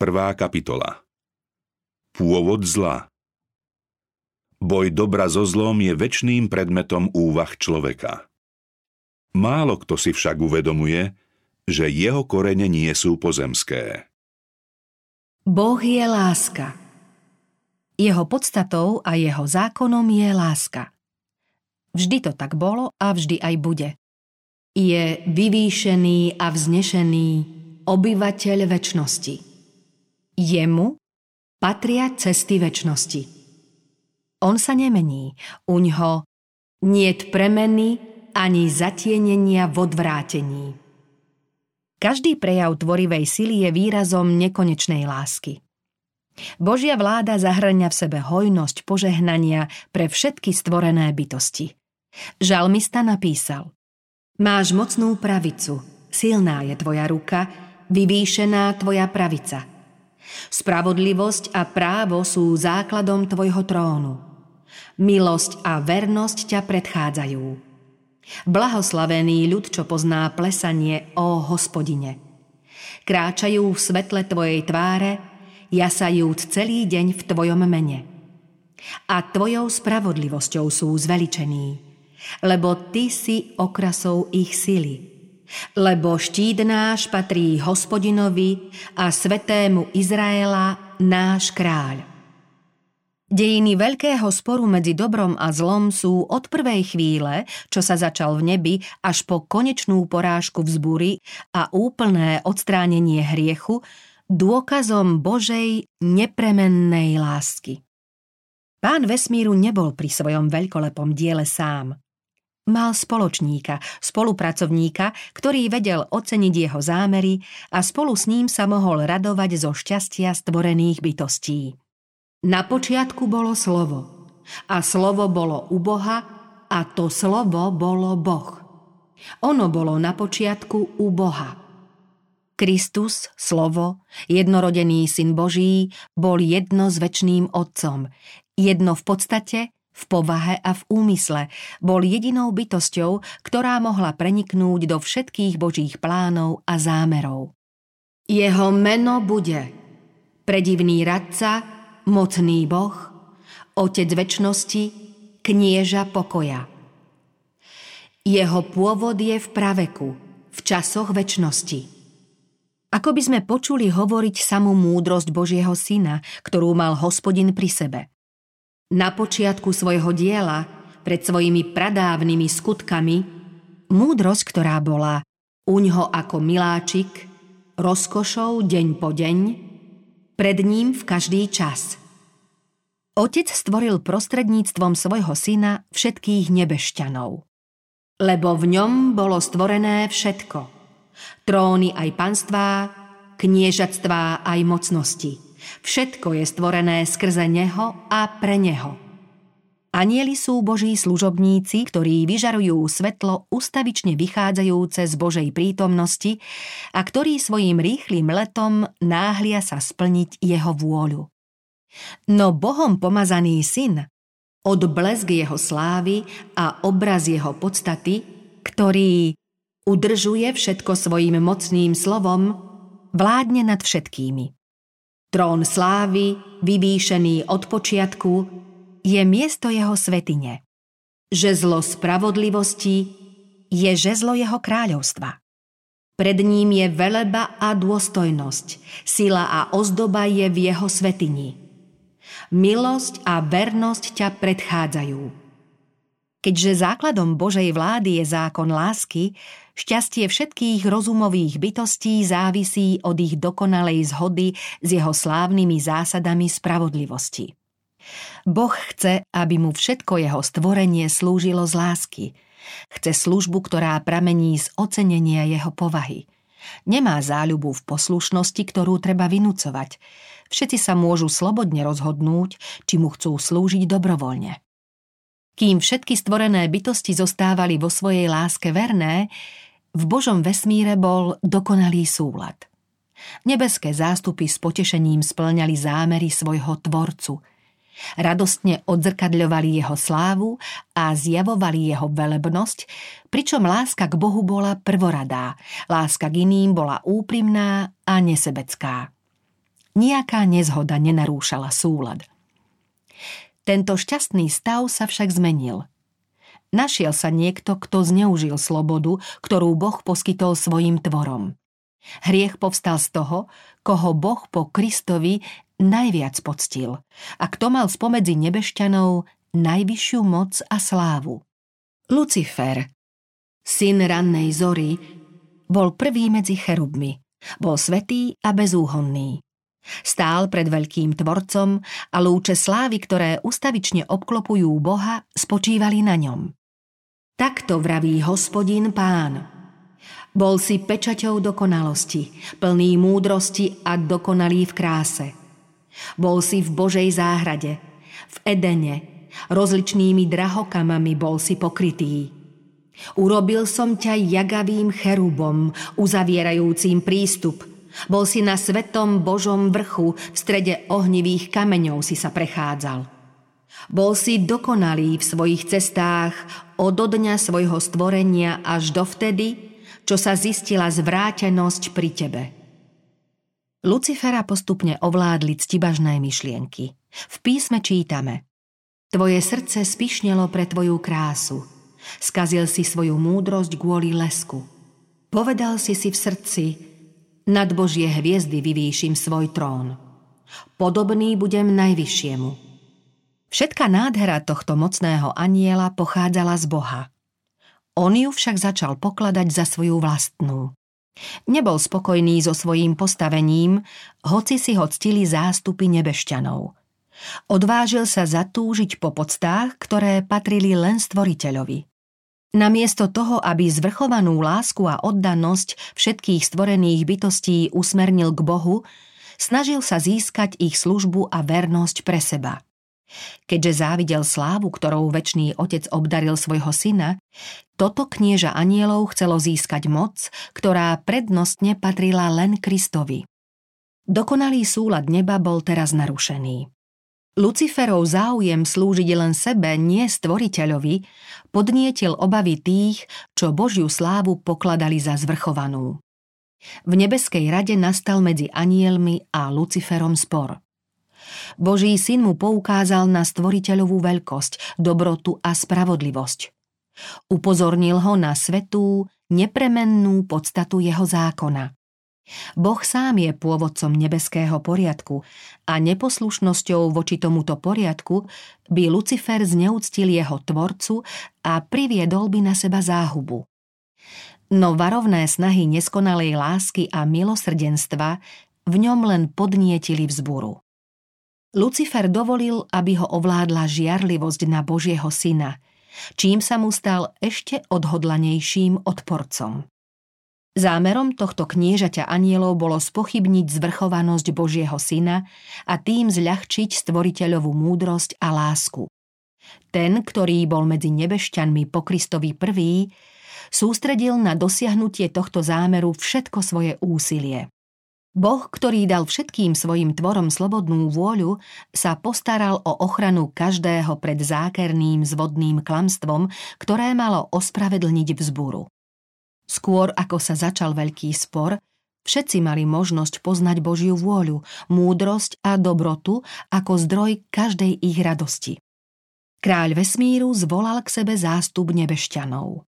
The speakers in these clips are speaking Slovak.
Prvá kapitola Pôvod zla Boj dobra so zlom je väčšným predmetom úvah človeka. Málo kto si však uvedomuje, že jeho korene nie sú pozemské. Boh je láska. Jeho podstatou a jeho zákonom je láska. Vždy to tak bolo a vždy aj bude. Je vyvýšený a vznešený obyvateľ väčnosti. Jemu patria cesty väčnosti. On sa nemení, uňho niet premeny ani zatienenia v odvrátení. Každý prejav tvorivej sily je výrazom nekonečnej lásky. Božia vláda zahrňa v sebe hojnosť požehnania pre všetky stvorené bytosti. Žalmista napísal Máš mocnú pravicu, silná je tvoja ruka, vyvýšená tvoja pravica. Spravodlivosť a právo sú základom tvojho trónu. Milosť a vernosť ťa predchádzajú. Blahoslavený ľud, čo pozná plesanie, o hospodine. Kráčajú v svetle tvojej tváre, jasajúc celý deň v tvojom mene. A tvojou spravodlivosťou sú zveličení, lebo ty si okrasou ich sily. Lebo štít náš patrí hospodinovi a svetému Izraela náš kráľ. Dejiny veľkého sporu medzi dobrom a zlom sú od prvej chvíle, čo sa začal v nebi, až po konečnú porážku vzbúry a úplné odstránenie hriechu, dôkazom Božej nepremennej lásky. Pán vesmíru nebol pri svojom veľkolepom diele sám. Mal spoločníka, spolupracovníka, ktorý vedel oceniť jeho zámery a spolu s ním sa mohol radovať zo šťastia stvorených bytostí. Na počiatku bolo slovo a slovo bolo u Boha a to slovo bolo Boh. Ono bolo na počiatku u Boha. Kristus, slovo, jednorodený syn Boží, bol jedno s väčšným Otcom. Jedno v podstate, v povahe a v úmysle. Bol jedinou bytosťou, ktorá mohla preniknúť do všetkých Božích plánov a zámerov. Jeho meno bude predivný radca, mocný Boh, Otec väčšnosti, knieža pokoja. Jeho pôvod je v praveku, v časoch väčšnosti. Ako by sme počuli hovoriť samú múdrosť Božieho Syna, ktorú mal hospodin pri sebe. Na počiatku svojho diela, pred svojimi pradávnymi skutkami, múdrosť, ktorá bola uňho ako miláčik, rozkošou deň po deň, pred ním v každý čas – Otec stvoril prostredníctvom svojho syna všetkých nebešťanov. Lebo v ňom bolo stvorené všetko. Tróny aj panstvá, kniežatstvá aj mocnosti. Všetko je stvorené skrze Neho a pre Neho. Anieli sú Boží služobníci, ktorí vyžarujú svetlo ustavične vychádzajúce z Božej prítomnosti a ktorí svojim rýchlým letom náhlia sa splniť Jeho vôľu. No Bohom pomazaný syn, odblesk jeho slávy a obraz jeho podstaty, ktorý udržuje všetko svojim mocným slovom, vládne nad všetkými. Trón slávy, vyvýšený od počiatku, je miesto jeho svetine. Žezlo spravodlivosti je žezlo jeho kráľovstva. Pred ním je veleba a dôstojnosť, sila a ozdoba je v jeho svetini – Milosť a vernosť ťa predchádzajú. Keďže základom Božej vlády je zákon lásky, šťastie všetkých rozumových bytostí závisí od ich dokonalej zhody s jeho slávnymi zásadami spravodlivosti. Boh chce, aby mu všetko jeho stvorenie slúžilo z lásky. Chce službu, ktorá pramení z ocenenia jeho povahy. Nemá záľubu v poslušnosti, ktorú treba vynúcovať všetci sa môžu slobodne rozhodnúť, či mu chcú slúžiť dobrovoľne. Kým všetky stvorené bytosti zostávali vo svojej láske verné, v Božom vesmíre bol dokonalý súlad. Nebeské zástupy s potešením splňali zámery svojho tvorcu. Radostne odzrkadľovali jeho slávu a zjavovali jeho velebnosť, pričom láska k Bohu bola prvoradá, láska k iným bola úprimná a nesebecká. Nijaká nezhoda nenarúšala súlad. Tento šťastný stav sa však zmenil. Našiel sa niekto, kto zneužil slobodu, ktorú Boh poskytol svojim tvorom. Hriech povstal z toho, koho Boh po Kristovi najviac poctil a kto mal spomedzi nebešťanov najvyššiu moc a slávu. Lucifer, syn rannej zory, bol prvý medzi cherubmi. Bol svetý a bezúhonný. Stál pred veľkým tvorcom a lúče slávy, ktoré ustavične obklopujú Boha, spočívali na ňom. Takto vraví hospodin pán. Bol si pečaťou dokonalosti, plný múdrosti a dokonalý v kráse. Bol si v Božej záhrade, v Edene, rozličnými drahokamami bol si pokrytý. Urobil som ťa jagavým cherubom, uzavierajúcim prístup. Bol si na svetom Božom vrchu, v strede ohnivých kameňov si sa prechádzal. Bol si dokonalý v svojich cestách od dňa svojho stvorenia až dovtedy, čo sa zistila zvrátenosť pri tebe. Lucifera postupne ovládli ctibažné myšlienky. V písme čítame Tvoje srdce spišnelo pre tvoju krásu. Skazil si svoju múdrosť kvôli lesku. Povedal si si v srdci, nad Božie hviezdy vyvýšim svoj trón. Podobný budem najvyššiemu. Všetká nádhera tohto mocného aniela pochádzala z Boha. On ju však začal pokladať za svoju vlastnú. Nebol spokojný so svojím postavením, hoci si ho ctili zástupy nebešťanov. Odvážil sa zatúžiť po podstách, ktoré patrili len stvoriteľovi. Namiesto toho, aby zvrchovanú lásku a oddanosť všetkých stvorených bytostí usmernil k Bohu, snažil sa získať ich službu a vernosť pre seba. Keďže závidel slávu, ktorou väčší otec obdaril svojho syna, toto knieža anielov chcelo získať moc, ktorá prednostne patrila len Kristovi. Dokonalý súlad neba bol teraz narušený. Luciferov záujem slúžiť len sebe, nie stvoriteľovi, podnietil obavy tých, čo Božiu slávu pokladali za zvrchovanú. V nebeskej rade nastal medzi anielmi a Luciferom spor. Boží syn mu poukázal na stvoriteľovú veľkosť, dobrotu a spravodlivosť. Upozornil ho na svetú, nepremennú podstatu jeho zákona. Boh sám je pôvodcom nebeského poriadku a neposlušnosťou voči tomuto poriadku by Lucifer zneúctil jeho tvorcu a priviedol by na seba záhubu. No varovné snahy neskonalej lásky a milosrdenstva v ňom len podnietili vzburu. Lucifer dovolil, aby ho ovládla žiarlivosť na Božieho syna, čím sa mu stal ešte odhodlanejším odporcom. Zámerom tohto kniežaťa anielov bolo spochybniť zvrchovanosť Božieho syna a tým zľahčiť stvoriteľovú múdrosť a lásku. Ten, ktorý bol medzi nebešťanmi po Kristovi prvý, sústredil na dosiahnutie tohto zámeru všetko svoje úsilie. Boh, ktorý dal všetkým svojim tvorom slobodnú vôľu, sa postaral o ochranu každého pred zákerným zvodným klamstvom, ktoré malo ospravedlniť vzburu. Skôr ako sa začal veľký spor, všetci mali možnosť poznať Božiu vôľu, múdrosť a dobrotu ako zdroj každej ich radosti. Kráľ vesmíru zvolal k sebe zástup nebešťanov.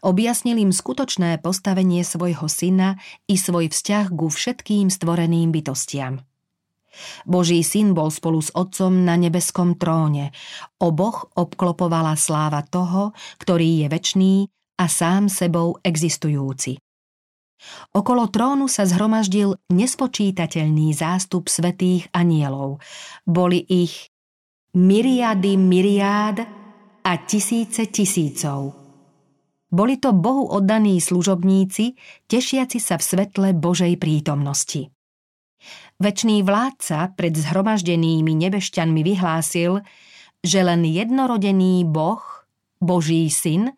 Objasnil im skutočné postavenie svojho syna i svoj vzťah ku všetkým stvoreným bytostiam. Boží syn bol spolu s otcom na nebeskom tróne. Oboch obklopovala sláva toho, ktorý je večný a sám sebou existujúci. Okolo trónu sa zhromaždil nespočítateľný zástup svetých anielov. Boli ich myriady myriád a tisíce tisícov. Boli to Bohu oddaní služobníci, tešiaci sa v svetle Božej prítomnosti. Večný vládca pred zhromaždenými nebešťanmi vyhlásil, že len jednorodený Boh, Boží syn,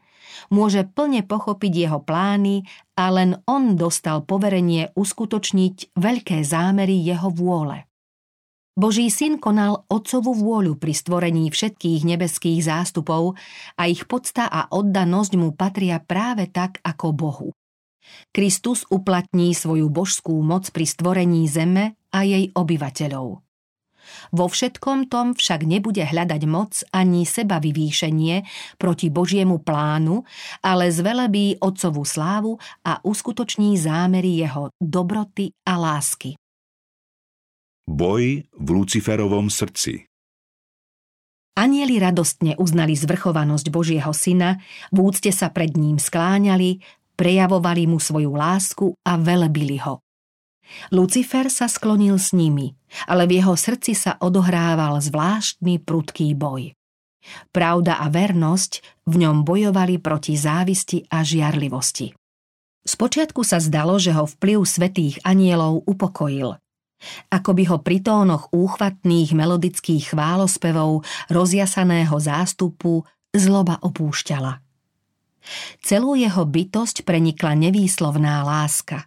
môže plne pochopiť jeho plány a len on dostal poverenie uskutočniť veľké zámery jeho vôle. Boží syn konal otcovú vôľu pri stvorení všetkých nebeských zástupov a ich podsta a oddanosť mu patria práve tak ako Bohu. Kristus uplatní svoju božskú moc pri stvorení zeme a jej obyvateľov. Vo všetkom tom však nebude hľadať moc ani seba vyvýšenie proti Božiemu plánu, ale zvelebí Otcovú slávu a uskutoční zámery jeho dobroty a lásky. Boj v Luciferovom srdci Anieli radostne uznali zvrchovanosť Božieho syna, v úcte sa pred ním skláňali, prejavovali mu svoju lásku a velebili ho. Lucifer sa sklonil s nimi, ale v jeho srdci sa odohrával zvláštny prudký boj. Pravda a vernosť v ňom bojovali proti závisti a žiarlivosti. Spočiatku sa zdalo, že ho vplyv svetých anielov upokojil – ako by ho pri tónoch úchvatných melodických chválospevov rozjasaného zástupu zloba opúšťala. Celú jeho bytosť prenikla nevýslovná láska.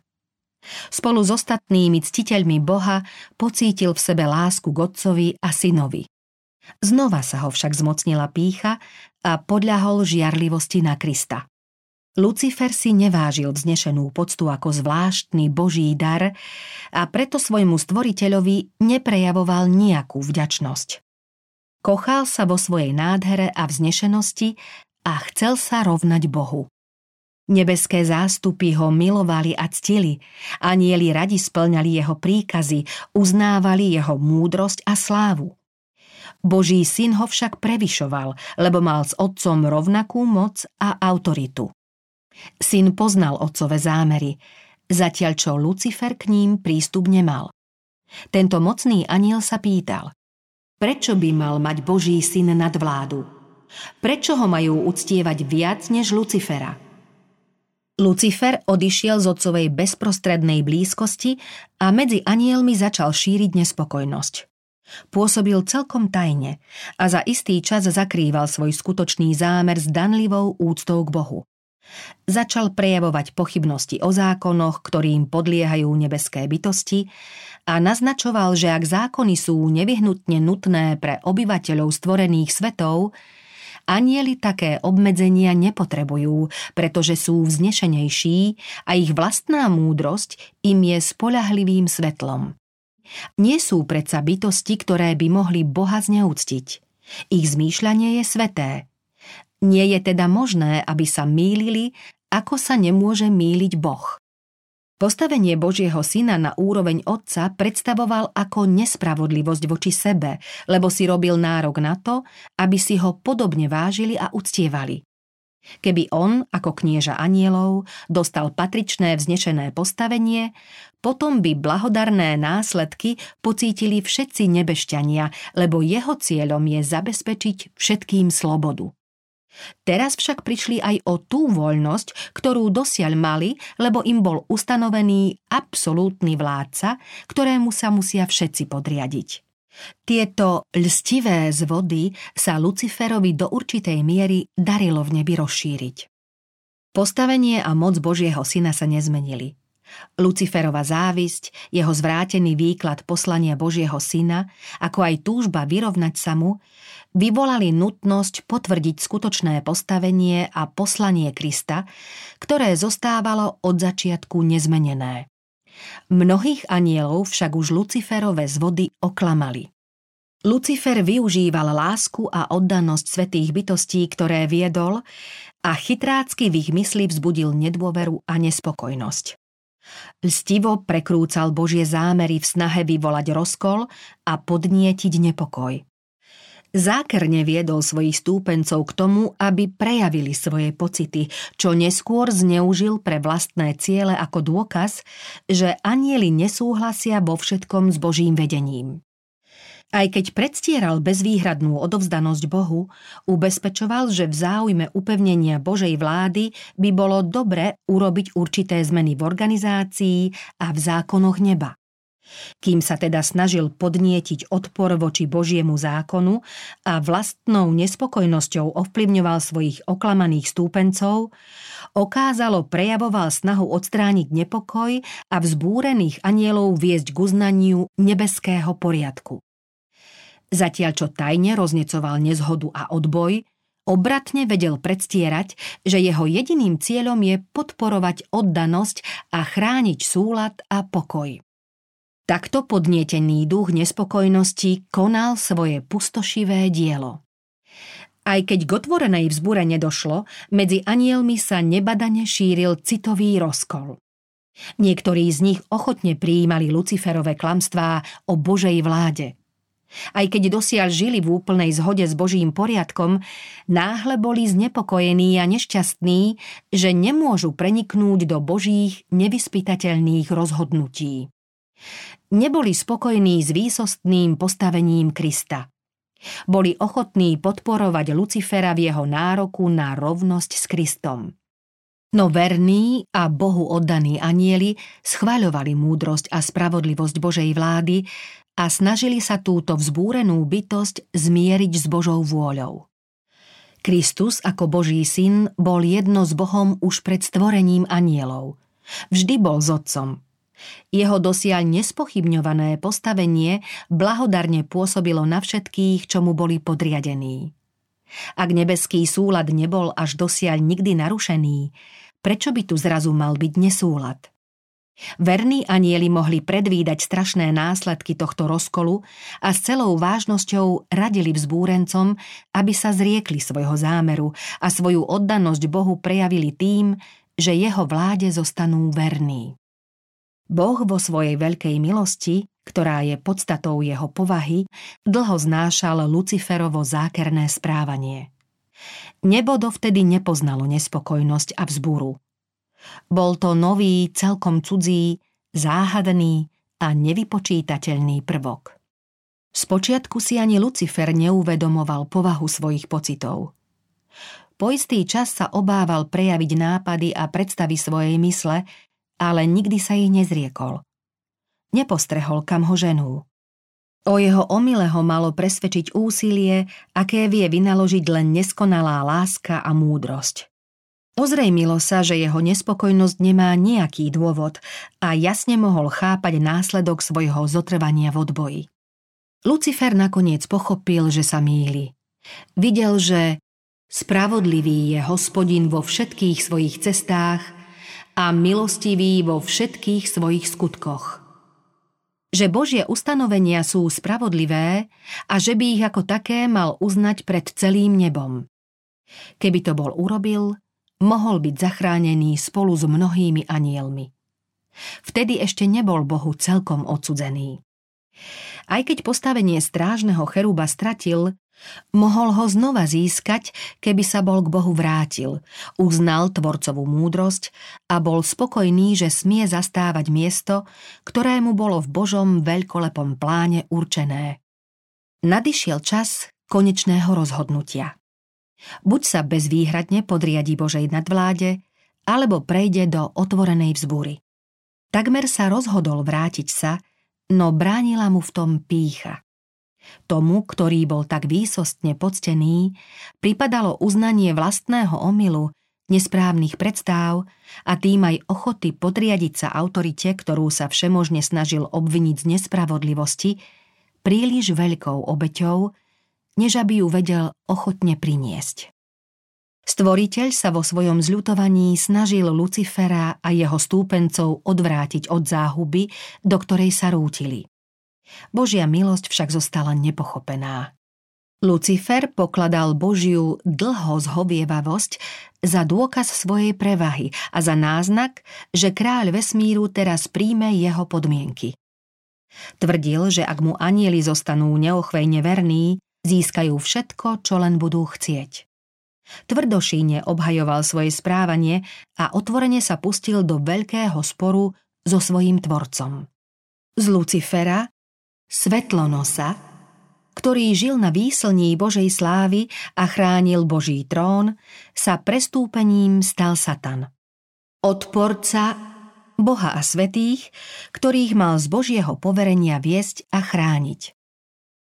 Spolu s ostatnými ctiteľmi Boha pocítil v sebe lásku k otcovi a synovi. Znova sa ho však zmocnila pícha a podľahol žiarlivosti na Krista. Lucifer si nevážil vznešenú poctu ako zvláštny boží dar a preto svojmu stvoriteľovi neprejavoval nejakú vďačnosť. Kochal sa vo svojej nádhere a vznešenosti a chcel sa rovnať Bohu. Nebeské zástupy ho milovali a ctili, anieli radi splňali jeho príkazy, uznávali jeho múdrosť a slávu. Boží syn ho však prevyšoval, lebo mal s otcom rovnakú moc a autoritu. Syn poznal otcové zámery, zatiaľ čo Lucifer k ním prístup nemal. Tento mocný aniel sa pýtal, prečo by mal mať Boží syn nadvládu? Prečo ho majú uctievať viac než Lucifera? Lucifer odišiel z otcovej bezprostrednej blízkosti a medzi anielmi začal šíriť nespokojnosť. Pôsobil celkom tajne a za istý čas zakrýval svoj skutočný zámer s danlivou úctou k Bohu. Začal prejavovať pochybnosti o zákonoch, ktorým podliehajú nebeské bytosti a naznačoval, že ak zákony sú nevyhnutne nutné pre obyvateľov stvorených svetov, anieli také obmedzenia nepotrebujú, pretože sú vznešenejší a ich vlastná múdrosť im je spolahlivým svetlom. Nie sú predsa bytosti, ktoré by mohli Boha zneúctiť. Ich zmýšľanie je sveté, nie je teda možné, aby sa mýlili, ako sa nemôže mýliť Boh. Postavenie Božieho syna na úroveň otca predstavoval ako nespravodlivosť voči sebe, lebo si robil nárok na to, aby si ho podobne vážili a uctievali. Keby on, ako knieža anielov, dostal patričné vznešené postavenie, potom by blahodarné následky pocítili všetci nebešťania, lebo jeho cieľom je zabezpečiť všetkým slobodu. Teraz však prišli aj o tú voľnosť, ktorú dosiaľ mali, lebo im bol ustanovený absolútny vládca, ktorému sa musia všetci podriadiť. Tieto lstivé zvody sa Luciferovi do určitej miery darilo v nebi rozšíriť. Postavenie a moc Božieho syna sa nezmenili. Luciferova závisť, jeho zvrátený výklad poslania Božieho syna, ako aj túžba vyrovnať sa mu, vyvolali nutnosť potvrdiť skutočné postavenie a poslanie Krista, ktoré zostávalo od začiatku nezmenené. Mnohých anielov však už Luciferové zvody oklamali. Lucifer využíval lásku a oddanosť svetých bytostí, ktoré viedol a chytrácky v ich mysli vzbudil nedôveru a nespokojnosť. Lstivo prekrúcal Božie zámery v snahe vyvolať rozkol a podnietiť nepokoj. Zákerne viedol svojich stúpencov k tomu, aby prejavili svoje pocity, čo neskôr zneužil pre vlastné ciele ako dôkaz, že anieli nesúhlasia vo všetkom s Božím vedením. Aj keď predstieral bezvýhradnú odovzdanosť Bohu, ubezpečoval, že v záujme upevnenia Božej vlády by bolo dobre urobiť určité zmeny v organizácii a v zákonoch neba. Kým sa teda snažil podnietiť odpor voči Božiemu zákonu a vlastnou nespokojnosťou ovplyvňoval svojich oklamaných stúpencov, okázalo prejavoval snahu odstrániť nepokoj a vzbúrených anielov viesť k uznaniu nebeského poriadku. Zatiaľ čo tajne roznecoval nezhodu a odboj, Obratne vedel predstierať, že jeho jediným cieľom je podporovať oddanosť a chrániť súlad a pokoj. Takto podnietený duch nespokojnosti konal svoje pustošivé dielo. Aj keď k otvorenej vzbure nedošlo, medzi anielmi sa nebadane šíril citový rozkol. Niektorí z nich ochotne prijímali Luciferové klamstvá o Božej vláde. Aj keď dosiaľ žili v úplnej zhode s Božím poriadkom, náhle boli znepokojení a nešťastní, že nemôžu preniknúť do Božích nevyspytateľných rozhodnutí. Neboli spokojní s výsostným postavením Krista. Boli ochotní podporovať Lucifera v jeho nároku na rovnosť s Kristom. No verní a Bohu oddaní anieli schvaľovali múdrosť a spravodlivosť Božej vlády a snažili sa túto vzbúrenú bytosť zmieriť s Božou vôľou. Kristus ako Boží syn bol jedno s Bohom už pred stvorením anielov. Vždy bol s Otcom. Jeho dosiaľ nespochybňované postavenie blahodarne pôsobilo na všetkých, čo mu boli podriadení. Ak nebeský súlad nebol až dosiaľ nikdy narušený, prečo by tu zrazu mal byť nesúlad? Verní anieli mohli predvídať strašné následky tohto rozkolu a s celou vážnosťou radili vzbúrencom, aby sa zriekli svojho zámeru a svoju oddanosť Bohu prejavili tým, že jeho vláde zostanú verní. Boh vo svojej veľkej milosti ktorá je podstatou jeho povahy, dlho znášal Luciferovo zákerné správanie. Nebo dovtedy nepoznalo nespokojnosť a vzburu. Bol to nový, celkom cudzí, záhadný a nevypočítateľný prvok. Spočiatku si ani Lucifer neuvedomoval povahu svojich pocitov. Po istý čas sa obával prejaviť nápady a predstavy svojej mysle, ale nikdy sa ich nezriekol. Nepostrehol, kam ho ženú. O jeho omyle ho malo presvedčiť úsilie, aké vie vynaložiť len neskonalá láska a múdrosť. Ozrejmilo sa, že jeho nespokojnosť nemá nejaký dôvod a jasne mohol chápať následok svojho zotrvania v odboji. Lucifer nakoniec pochopil, že sa míli. Videl, že spravodlivý je hospodin vo všetkých svojich cestách a milostivý vo všetkých svojich skutkoch že Božie ustanovenia sú spravodlivé a že by ich ako také mal uznať pred celým nebom. Keby to bol urobil, mohol byť zachránený spolu s mnohými anielmi. Vtedy ešte nebol Bohu celkom odsudzený. Aj keď postavenie strážneho cheruba stratil, Mohol ho znova získať, keby sa bol k Bohu vrátil, uznal tvorcovú múdrosť a bol spokojný, že smie zastávať miesto, ktoré mu bolo v Božom veľkolepom pláne určené. Nadišiel čas konečného rozhodnutia. Buď sa bezvýhradne podriadi Božej nadvláde, alebo prejde do otvorenej vzbúry. Takmer sa rozhodol vrátiť sa, no bránila mu v tom pícha. Tomu, ktorý bol tak výsostne poctený, pripadalo uznanie vlastného omylu, nesprávnych predstáv a tým aj ochoty podriadiť sa autorite, ktorú sa všemožne snažil obviniť z nespravodlivosti, príliš veľkou obeťou, než aby ju vedel ochotne priniesť. Stvoriteľ sa vo svojom zľutovaní snažil Lucifera a jeho stúpencov odvrátiť od záhuby, do ktorej sa rútili. Božia milosť však zostala nepochopená. Lucifer pokladal Božiu dlho zhovievavosť za dôkaz svojej prevahy a za náznak, že kráľ vesmíru teraz príjme jeho podmienky. Tvrdil, že ak mu anieli zostanú neochvejne verní, získajú všetko, čo len budú chcieť. Tvrdošíne obhajoval svoje správanie a otvorene sa pustil do veľkého sporu so svojím tvorcom. Z Lucifera Svetlonosa, ktorý žil na výslní Božej slávy a chránil Boží trón, sa prestúpením stal Satan. Odporca Boha a svetých, ktorých mal z Božieho poverenia viesť a chrániť.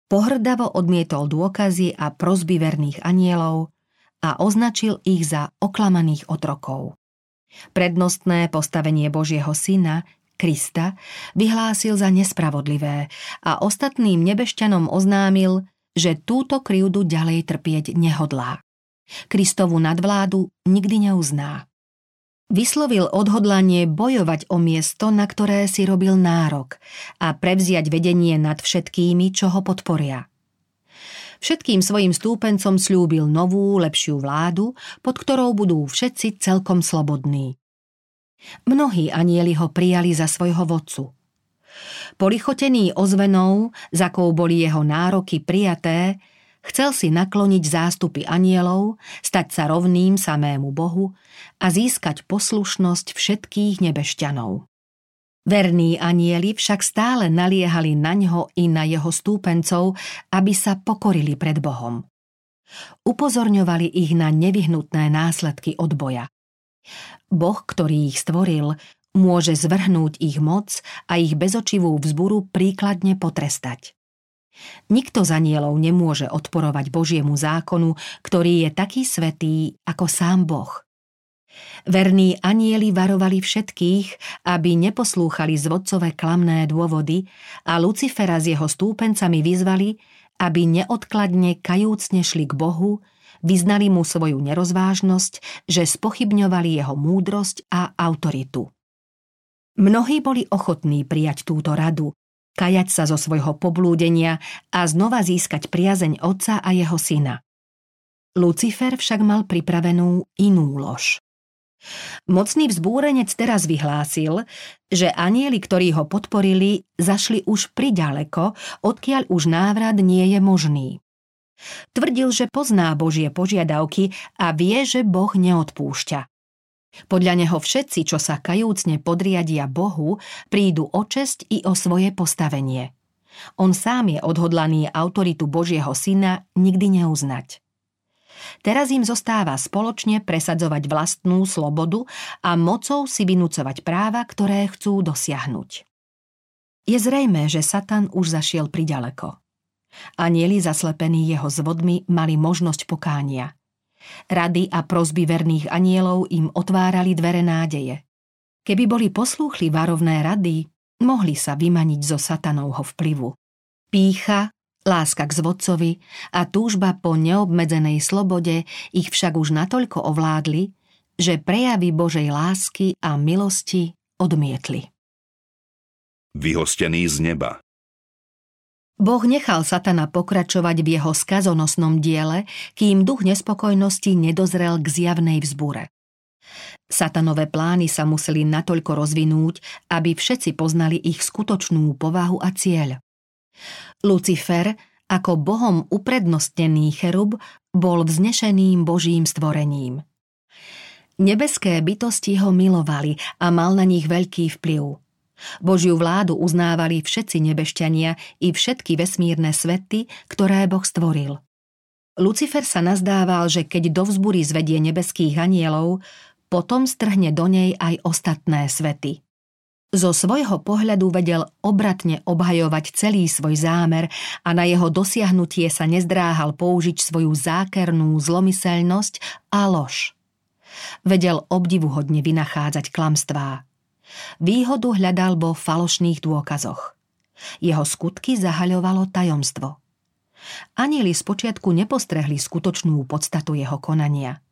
Pohrdavo odmietol dôkazy a prozby verných anielov a označil ich za oklamaných otrokov. Prednostné postavenie Božieho syna Krista vyhlásil za nespravodlivé a ostatným nebešťanom oznámil, že túto krivdu ďalej trpieť nehodlá. Kristovu nadvládu nikdy neuzná. Vyslovil odhodlanie bojovať o miesto, na ktoré si robil nárok a prevziať vedenie nad všetkými, čo ho podporia. Všetkým svojim stúpencom slúbil novú, lepšiu vládu, pod ktorou budú všetci celkom slobodní. Mnohí anieli ho prijali za svojho vodcu. Polichotený ozvenou, za kou boli jeho nároky prijaté, Chcel si nakloniť zástupy anielov, stať sa rovným samému Bohu a získať poslušnosť všetkých nebešťanov. Verní anieli však stále naliehali na ňo i na jeho stúpencov, aby sa pokorili pred Bohom. Upozorňovali ich na nevyhnutné následky odboja. Boh, ktorý ich stvoril, môže zvrhnúť ich moc a ich bezočivú vzburu príkladne potrestať. Nikto z anielov nemôže odporovať Božiemu zákonu, ktorý je taký svetý ako sám Boh. Verní anieli varovali všetkých, aby neposlúchali zvodcové klamné dôvody a Lucifera s jeho stúpencami vyzvali, aby neodkladne kajúcne šli k Bohu, vyznali mu svoju nerozvážnosť, že spochybňovali jeho múdrosť a autoritu. Mnohí boli ochotní prijať túto radu, kajať sa zo svojho poblúdenia a znova získať priazeň otca a jeho syna. Lucifer však mal pripravenú inú lož. Mocný vzbúrenec teraz vyhlásil, že anieli, ktorí ho podporili, zašli už priďaleko, odkiaľ už návrat nie je možný. Tvrdil, že pozná Božie požiadavky a vie, že Boh neodpúšťa. Podľa neho všetci, čo sa kajúcne podriadia Bohu, prídu o česť i o svoje postavenie. On sám je odhodlaný autoritu Božieho syna nikdy neuznať. Teraz im zostáva spoločne presadzovať vlastnú slobodu a mocou si vynúcovať práva, ktoré chcú dosiahnuť. Je zrejmé, že Satan už zašiel priďaleko. Anieli zaslepení jeho zvodmi mali možnosť pokánia – Rady a prozby verných anielov im otvárali dvere nádeje. Keby boli poslúchli varovné rady, mohli sa vymaniť zo satanovho vplyvu. Pícha, láska k zvodcovi a túžba po neobmedzenej slobode ich však už natoľko ovládli, že prejavy Božej lásky a milosti odmietli. Vyhostený z neba Boh nechal Satana pokračovať v jeho skazonosnom diele, kým duch nespokojnosti nedozrel k zjavnej vzbure. Satanové plány sa museli natoľko rozvinúť, aby všetci poznali ich skutočnú povahu a cieľ. Lucifer, ako Bohom uprednostnený cherub, bol vznešeným Božím stvorením. Nebeské bytosti ho milovali a mal na nich veľký vplyv – Božiu vládu uznávali všetci nebešťania i všetky vesmírne svety, ktoré Boh stvoril. Lucifer sa nazdával, že keď do vzbury zvedie nebeských anielov, potom strhne do nej aj ostatné svety. Zo svojho pohľadu vedel obratne obhajovať celý svoj zámer a na jeho dosiahnutie sa nezdráhal použiť svoju zákernú zlomyselnosť a lož. Vedel obdivuhodne vynachádzať klamstvá. Výhodu hľadal vo falošných dôkazoch. Jeho skutky zahaľovalo tajomstvo. Anieli spočiatku nepostrehli skutočnú podstatu jeho konania.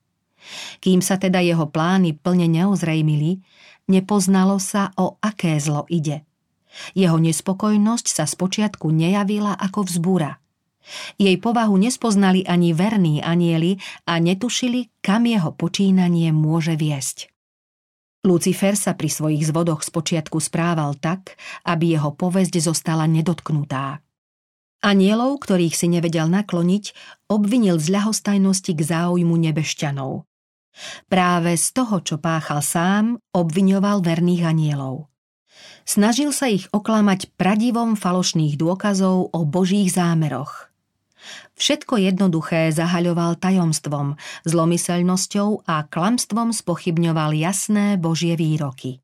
Kým sa teda jeho plány plne neozrejmili, nepoznalo sa, o aké zlo ide. Jeho nespokojnosť sa spočiatku nejavila ako vzbúra. Jej povahu nespoznali ani verní anieli a netušili, kam jeho počínanie môže viesť. Lucifer sa pri svojich zvodoch spočiatku správal tak, aby jeho povesť zostala nedotknutá. Anielov, ktorých si nevedel nakloniť, obvinil z ľahostajnosti k záujmu nebešťanov. Práve z toho, čo páchal sám, obviňoval verných anielov. Snažil sa ich oklamať pradivom falošných dôkazov o božích zámeroch – Všetko jednoduché zahaľoval tajomstvom, zlomyselnosťou a klamstvom spochybňoval jasné Božie výroky.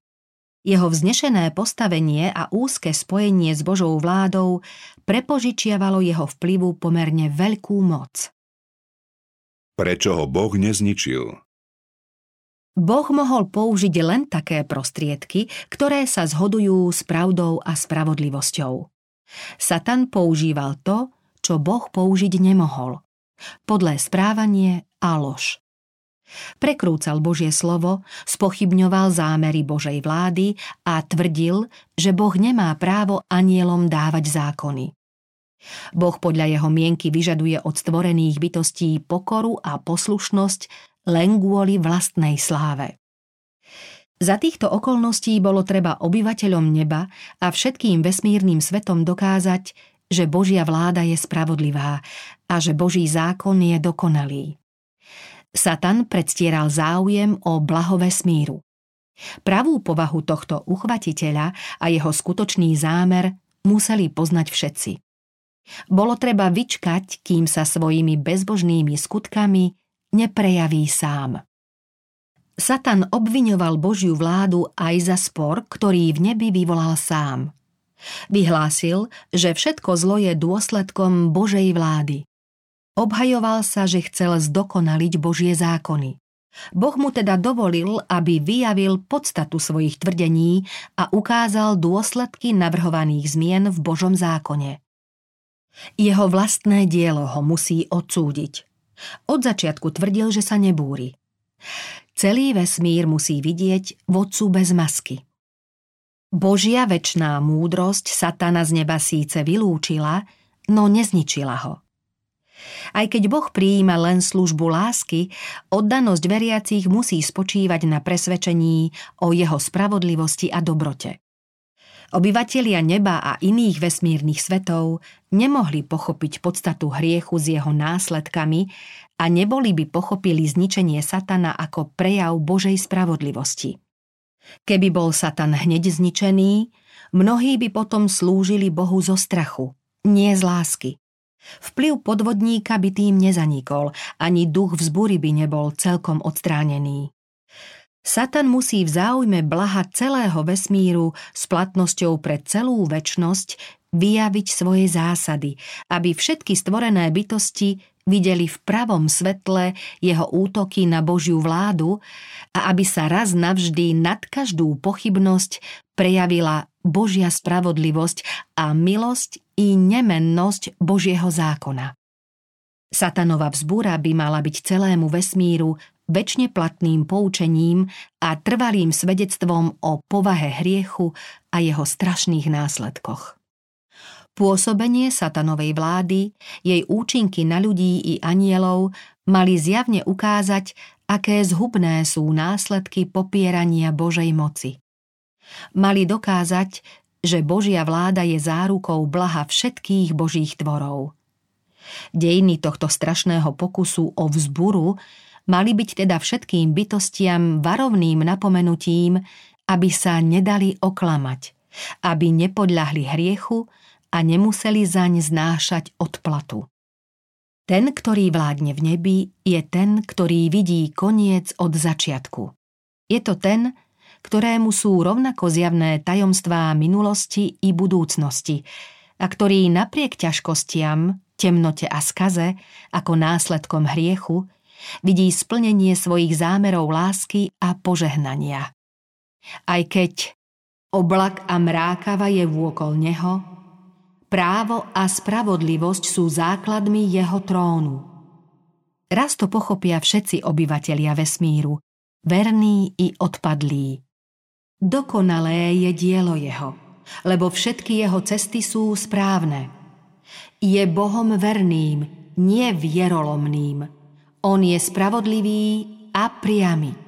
Jeho vznešené postavenie a úzke spojenie s Božou vládou prepožičiavalo jeho vplyvu pomerne veľkú moc. Prečo ho Boh nezničil? Boh mohol použiť len také prostriedky, ktoré sa zhodujú s pravdou a spravodlivosťou. Satan používal to, čo Boh použiť nemohol. Podlé správanie a lož. Prekrúcal Božie slovo, spochybňoval zámery Božej vlády a tvrdil, že Boh nemá právo anielom dávať zákony. Boh podľa jeho mienky vyžaduje od stvorených bytostí pokoru a poslušnosť len kvôli vlastnej sláve. Za týchto okolností bolo treba obyvateľom neba a všetkým vesmírnym svetom dokázať, že Božia vláda je spravodlivá a že Boží zákon je dokonalý. Satan predstieral záujem o blaho vesmíru. Pravú povahu tohto uchvatiteľa a jeho skutočný zámer museli poznať všetci. Bolo treba vyčkať, kým sa svojimi bezbožnými skutkami neprejaví sám. Satan obviňoval Božiu vládu aj za spor, ktorý v nebi vyvolal sám. Vyhlásil, že všetko zlo je dôsledkom Božej vlády. Obhajoval sa, že chcel zdokonaliť Božie zákony. Boh mu teda dovolil, aby vyjavil podstatu svojich tvrdení a ukázal dôsledky navrhovaných zmien v Božom zákone. Jeho vlastné dielo ho musí odsúdiť. Od začiatku tvrdil, že sa nebúri. Celý vesmír musí vidieť vodcu bez masky. Božia väčná múdrosť satana z neba síce vylúčila, no nezničila ho. Aj keď Boh prijíma len službu lásky, oddanosť veriacich musí spočívať na presvedčení o jeho spravodlivosti a dobrote. Obyvatelia neba a iných vesmírnych svetov nemohli pochopiť podstatu hriechu s jeho následkami a neboli by pochopili zničenie Satana ako prejav Božej spravodlivosti. Keby bol Satan hneď zničený, mnohí by potom slúžili Bohu zo strachu, nie z lásky. Vplyv podvodníka by tým nezanikol, ani duch vzbúry by nebol celkom odstránený. Satan musí v záujme blaha celého vesmíru s platnosťou pre celú väčnosť vyjaviť svoje zásady, aby všetky stvorené bytosti videli v pravom svetle jeho útoky na Božiu vládu a aby sa raz navždy nad každú pochybnosť prejavila Božia spravodlivosť a milosť i nemennosť Božieho zákona. Satanova vzbúra by mala byť celému vesmíru väčšine platným poučením a trvalým svedectvom o povahe hriechu a jeho strašných následkoch. Pôsobenie satanovej vlády, jej účinky na ľudí i anielov mali zjavne ukázať, aké zhubné sú následky popierania Božej moci. Mali dokázať, že Božia vláda je zárukou blaha všetkých Božích tvorov. Dejiny tohto strašného pokusu o vzburu mali byť teda všetkým bytostiam varovným napomenutím, aby sa nedali oklamať, aby nepodľahli hriechu a nemuseli zaň znášať odplatu. Ten, ktorý vládne v nebi, je ten, ktorý vidí koniec od začiatku. Je to ten, ktorému sú rovnako zjavné tajomstvá minulosti i budúcnosti a ktorý napriek ťažkostiam, temnote a skaze, ako následkom hriechu, vidí splnenie svojich zámerov lásky a požehnania. Aj keď oblak a mrákava je vôkol neho, právo a spravodlivosť sú základmi jeho trónu. Raz to pochopia všetci obyvatelia vesmíru, verní i odpadlí. Dokonalé je dielo jeho, lebo všetky jeho cesty sú správne. Je Bohom verným, nie vierolomným, on je spravodlivý a priamy.